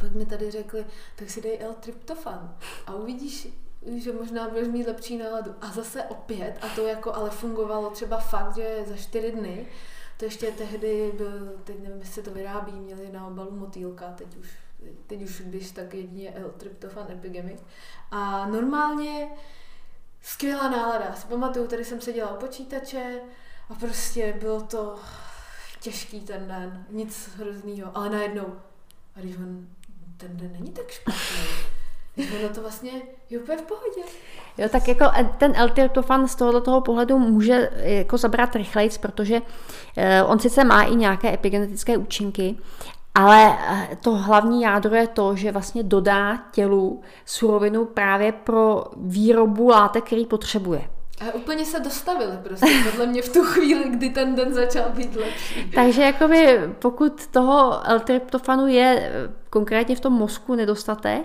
pak mi tady řekli, tak si dej L-tryptofan a uvidíš, že možná budeš mít lepší náladu. A zase opět, a to jako ale fungovalo třeba fakt, že za čtyři dny, to ještě tehdy byl, teď nevím, jestli to vyrábí, měli na obalu motýlka, teď už, teď už když tak jedině L-tryptofan Epigemic. A normálně skvělá nálada. Si pamatuju, tady jsem seděla u počítače a prostě bylo to těžký ten den, nic hroznýho, ale najednou, a když on ten den není tak špatný. Ono to vlastně je úplně v pohodě. Jo, tak jako ten L-tryptofan z tohoto toho pohledu může jako zabrat rychlejc, protože eh, on sice má i nějaké epigenetické účinky, ale eh, to hlavní jádro je to, že vlastně dodá tělu surovinu právě pro výrobu látek, který potřebuje. A úplně se dostavili prostě, podle mě v tu chvíli, kdy ten den začal být lepší. Takže jakoby, pokud toho L-tryptofanu je eh, konkrétně v tom mozku nedostatek,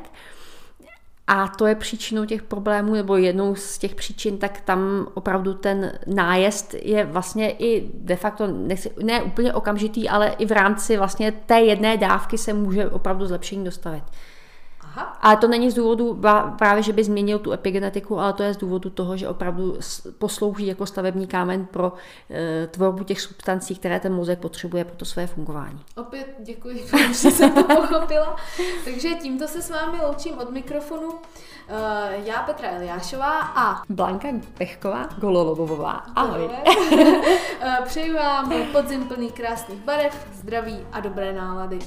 a to je příčinou těch problémů, nebo jednou z těch příčin, tak tam opravdu ten nájezd je vlastně i de facto, ne úplně okamžitý, ale i v rámci vlastně té jedné dávky se může opravdu zlepšení dostavit. Aha. Ale to není z důvodu právě, že by změnil tu epigenetiku, ale to je z důvodu toho, že opravdu poslouží jako stavební kámen pro e, tvorbu těch substancí, které ten mozek potřebuje pro to své fungování. Opět děkuji, že jsem to pochopila. Takže tímto se s vámi loučím od mikrofonu. Uh, já Petra Eliášová a Blanka Pechková Gololobová. Ahoj. uh, přeju vám podzim plný krásných barev, zdraví a dobré nálady.